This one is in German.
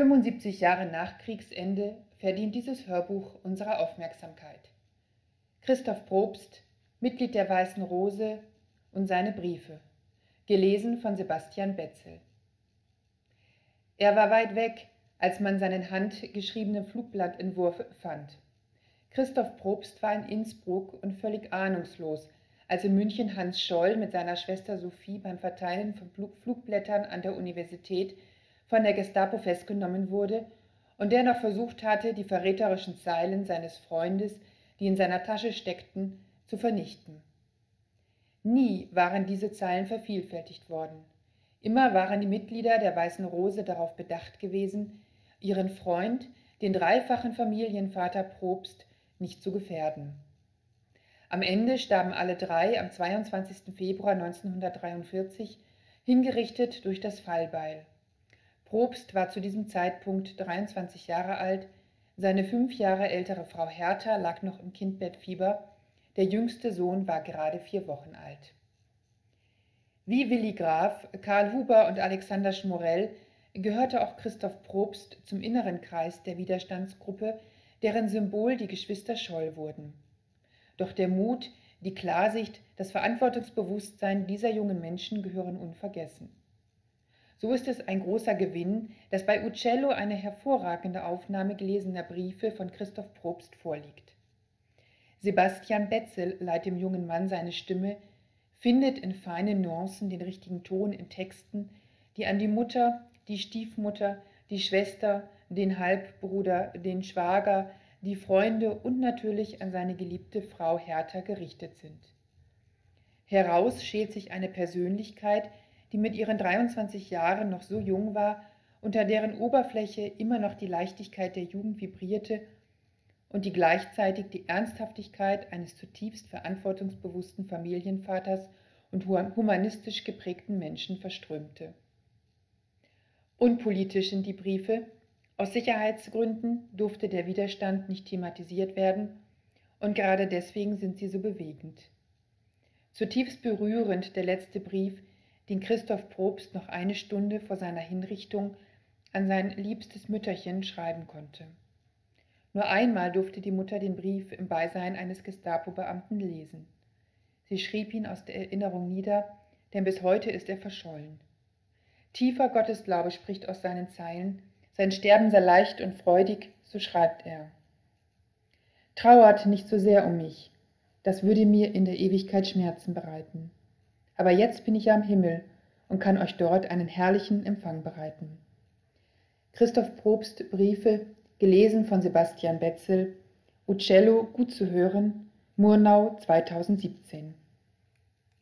75 Jahre nach Kriegsende verdient dieses Hörbuch unsere Aufmerksamkeit. Christoph Probst, Mitglied der Weißen Rose und seine Briefe, gelesen von Sebastian Betzel. Er war weit weg, als man seinen handgeschriebenen Flugblattentwurf fand. Christoph Probst war in Innsbruck und völlig ahnungslos, als in München Hans Scholl mit seiner Schwester Sophie beim Verteilen von Flugblättern an der Universität von der Gestapo festgenommen wurde und der noch versucht hatte, die verräterischen Zeilen seines Freundes, die in seiner Tasche steckten, zu vernichten. Nie waren diese Zeilen vervielfältigt worden. Immer waren die Mitglieder der Weißen Rose darauf bedacht gewesen, ihren Freund, den dreifachen Familienvater Probst, nicht zu gefährden. Am Ende starben alle drei am 22. Februar 1943, hingerichtet durch das Fallbeil. Probst war zu diesem Zeitpunkt 23 Jahre alt, seine fünf Jahre ältere Frau Hertha lag noch im Kindbettfieber, der jüngste Sohn war gerade vier Wochen alt. Wie Willi Graf, Karl Huber und Alexander Schmorell gehörte auch Christoph Probst zum inneren Kreis der Widerstandsgruppe, deren Symbol die Geschwister Scholl wurden. Doch der Mut, die Klarsicht, das Verantwortungsbewusstsein dieser jungen Menschen gehören unvergessen. So ist es ein großer Gewinn, dass bei Uccello eine hervorragende Aufnahme gelesener Briefe von Christoph Probst vorliegt. Sebastian Betzel leiht dem jungen Mann seine Stimme, findet in feinen Nuancen den richtigen Ton in Texten, die an die Mutter, die Stiefmutter, die Schwester, den Halbbruder, den Schwager, die Freunde und natürlich an seine geliebte Frau Hertha gerichtet sind. Heraus schält sich eine Persönlichkeit, die mit ihren 23 Jahren noch so jung war, unter deren Oberfläche immer noch die Leichtigkeit der Jugend vibrierte und die gleichzeitig die Ernsthaftigkeit eines zutiefst verantwortungsbewussten Familienvaters und humanistisch geprägten Menschen verströmte. Unpolitisch sind die Briefe, aus Sicherheitsgründen durfte der Widerstand nicht thematisiert werden und gerade deswegen sind sie so bewegend. Zutiefst berührend der letzte Brief, den Christoph Probst noch eine Stunde vor seiner Hinrichtung an sein liebstes Mütterchen schreiben konnte. Nur einmal durfte die Mutter den Brief im Beisein eines Gestapo-Beamten lesen. Sie schrieb ihn aus der Erinnerung nieder, denn bis heute ist er verschollen. Tiefer Gottesglaube spricht aus seinen Zeilen, sein Sterben sei leicht und freudig, so schreibt er. Trauert nicht so sehr um mich, das würde mir in der Ewigkeit Schmerzen bereiten aber jetzt bin ich ja im Himmel und kann euch dort einen herrlichen Empfang bereiten. Christoph Probst Briefe, gelesen von Sebastian Betzel, Uccello gut zu hören, Murnau 2017.